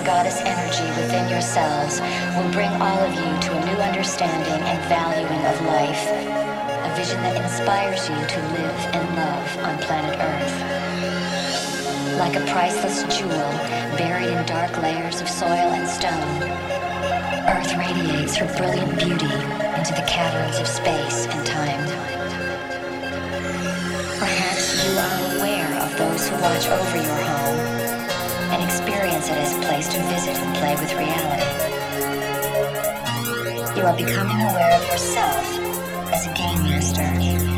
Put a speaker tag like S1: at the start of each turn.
S1: the goddess energy within yourselves will bring all of you to a new understanding and valuing of life. A vision that inspires you to live and love on planet Earth. Like a priceless jewel buried in dark layers of soil and stone, Earth radiates her brilliant beauty into the caverns of space and time. Perhaps you are aware of those who watch over your home to visit and play with reality. You are becoming aware of yourself as a game master.